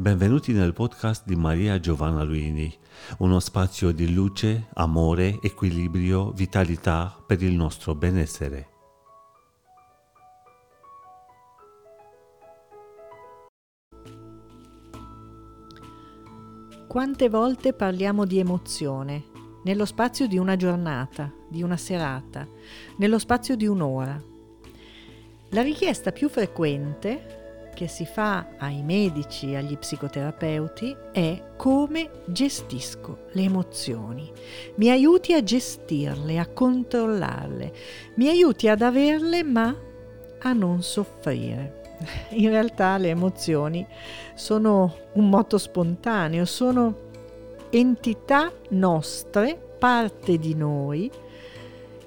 Benvenuti nel podcast di Maria Giovanna Luini, uno spazio di luce, amore, equilibrio, vitalità per il nostro benessere. Quante volte parliamo di emozione nello spazio di una giornata, di una serata, nello spazio di un'ora? La richiesta più frequente che si fa ai medici, agli psicoterapeuti è come gestisco le emozioni. Mi aiuti a gestirle, a controllarle, mi aiuti ad averle ma a non soffrire. In realtà le emozioni sono un moto spontaneo, sono entità nostre, parte di noi,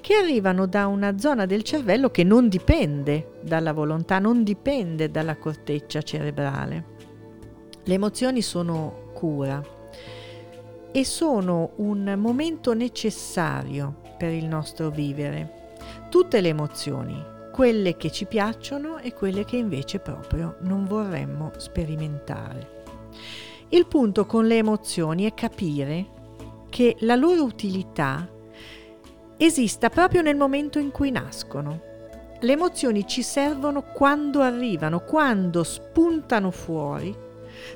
che arrivano da una zona del cervello che non dipende dalla volontà, non dipende dalla corteccia cerebrale. Le emozioni sono cura e sono un momento necessario per il nostro vivere. Tutte le emozioni, quelle che ci piacciono e quelle che invece proprio non vorremmo sperimentare. Il punto con le emozioni è capire che la loro utilità esista proprio nel momento in cui nascono. Le emozioni ci servono quando arrivano, quando spuntano fuori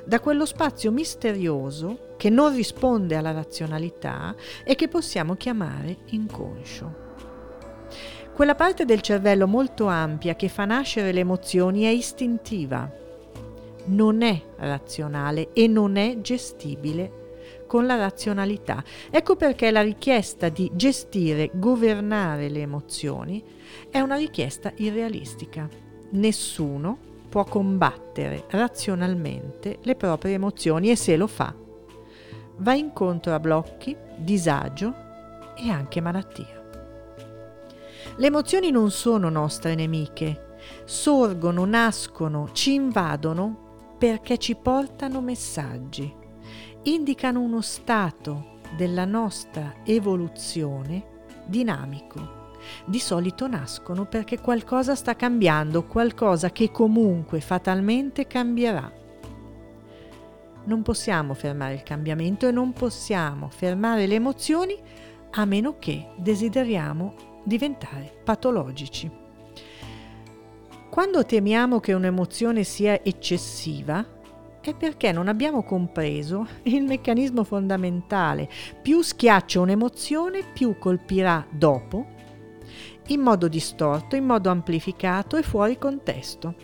da quello spazio misterioso che non risponde alla razionalità e che possiamo chiamare inconscio. Quella parte del cervello molto ampia che fa nascere le emozioni è istintiva, non è razionale e non è gestibile con la razionalità. Ecco perché la richiesta di gestire, governare le emozioni è una richiesta irrealistica. Nessuno può combattere razionalmente le proprie emozioni e se lo fa va incontro a blocchi, disagio e anche malattia. Le emozioni non sono nostre nemiche, sorgono, nascono, ci invadono perché ci portano messaggi indicano uno stato della nostra evoluzione dinamico. Di solito nascono perché qualcosa sta cambiando, qualcosa che comunque fatalmente cambierà. Non possiamo fermare il cambiamento e non possiamo fermare le emozioni a meno che desideriamo diventare patologici. Quando temiamo che un'emozione sia eccessiva, è perché non abbiamo compreso il meccanismo fondamentale. Più schiaccia un'emozione, più colpirà dopo, in modo distorto, in modo amplificato e fuori contesto.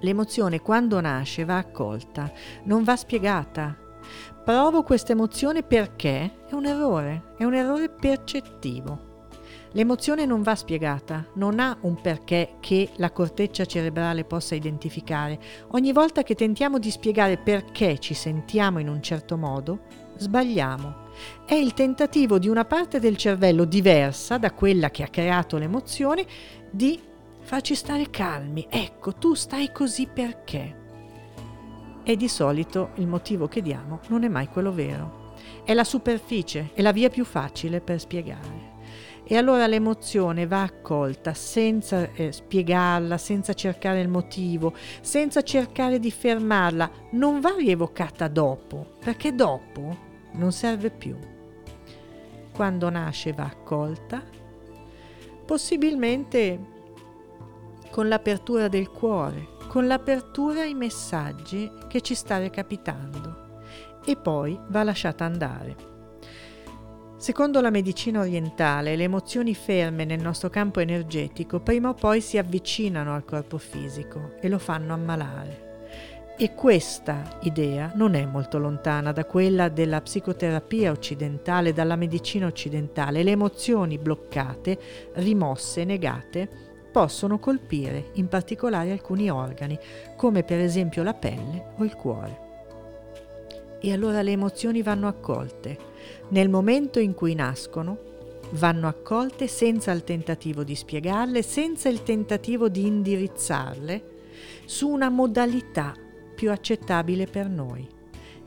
L'emozione quando nasce va accolta, non va spiegata. Provo questa emozione perché è un errore, è un errore percettivo. L'emozione non va spiegata, non ha un perché che la corteccia cerebrale possa identificare. Ogni volta che tentiamo di spiegare perché ci sentiamo in un certo modo, sbagliamo. È il tentativo di una parte del cervello diversa da quella che ha creato l'emozione di farci stare calmi. Ecco, tu stai così perché? E di solito il motivo che diamo non è mai quello vero. È la superficie, è la via più facile per spiegare. E allora l'emozione va accolta senza eh, spiegarla, senza cercare il motivo, senza cercare di fermarla, non va rievocata dopo, perché dopo non serve più. Quando nasce va accolta, possibilmente con l'apertura del cuore, con l'apertura ai messaggi che ci sta recapitando e poi va lasciata andare. Secondo la medicina orientale, le emozioni ferme nel nostro campo energetico prima o poi si avvicinano al corpo fisico e lo fanno ammalare. E questa idea non è molto lontana da quella della psicoterapia occidentale, dalla medicina occidentale. Le emozioni bloccate, rimosse, negate, possono colpire in particolare alcuni organi, come per esempio la pelle o il cuore. E allora le emozioni vanno accolte nel momento in cui nascono, vanno accolte senza il tentativo di spiegarle, senza il tentativo di indirizzarle su una modalità più accettabile per noi.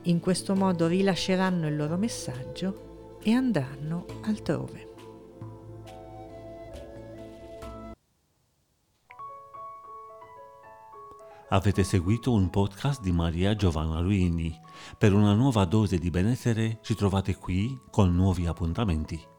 In questo modo rilasceranno il loro messaggio e andranno altrove. Avete seguito un podcast di Maria Giovanna Luini. Per una nuova dose di benessere ci trovate qui con nuovi appuntamenti.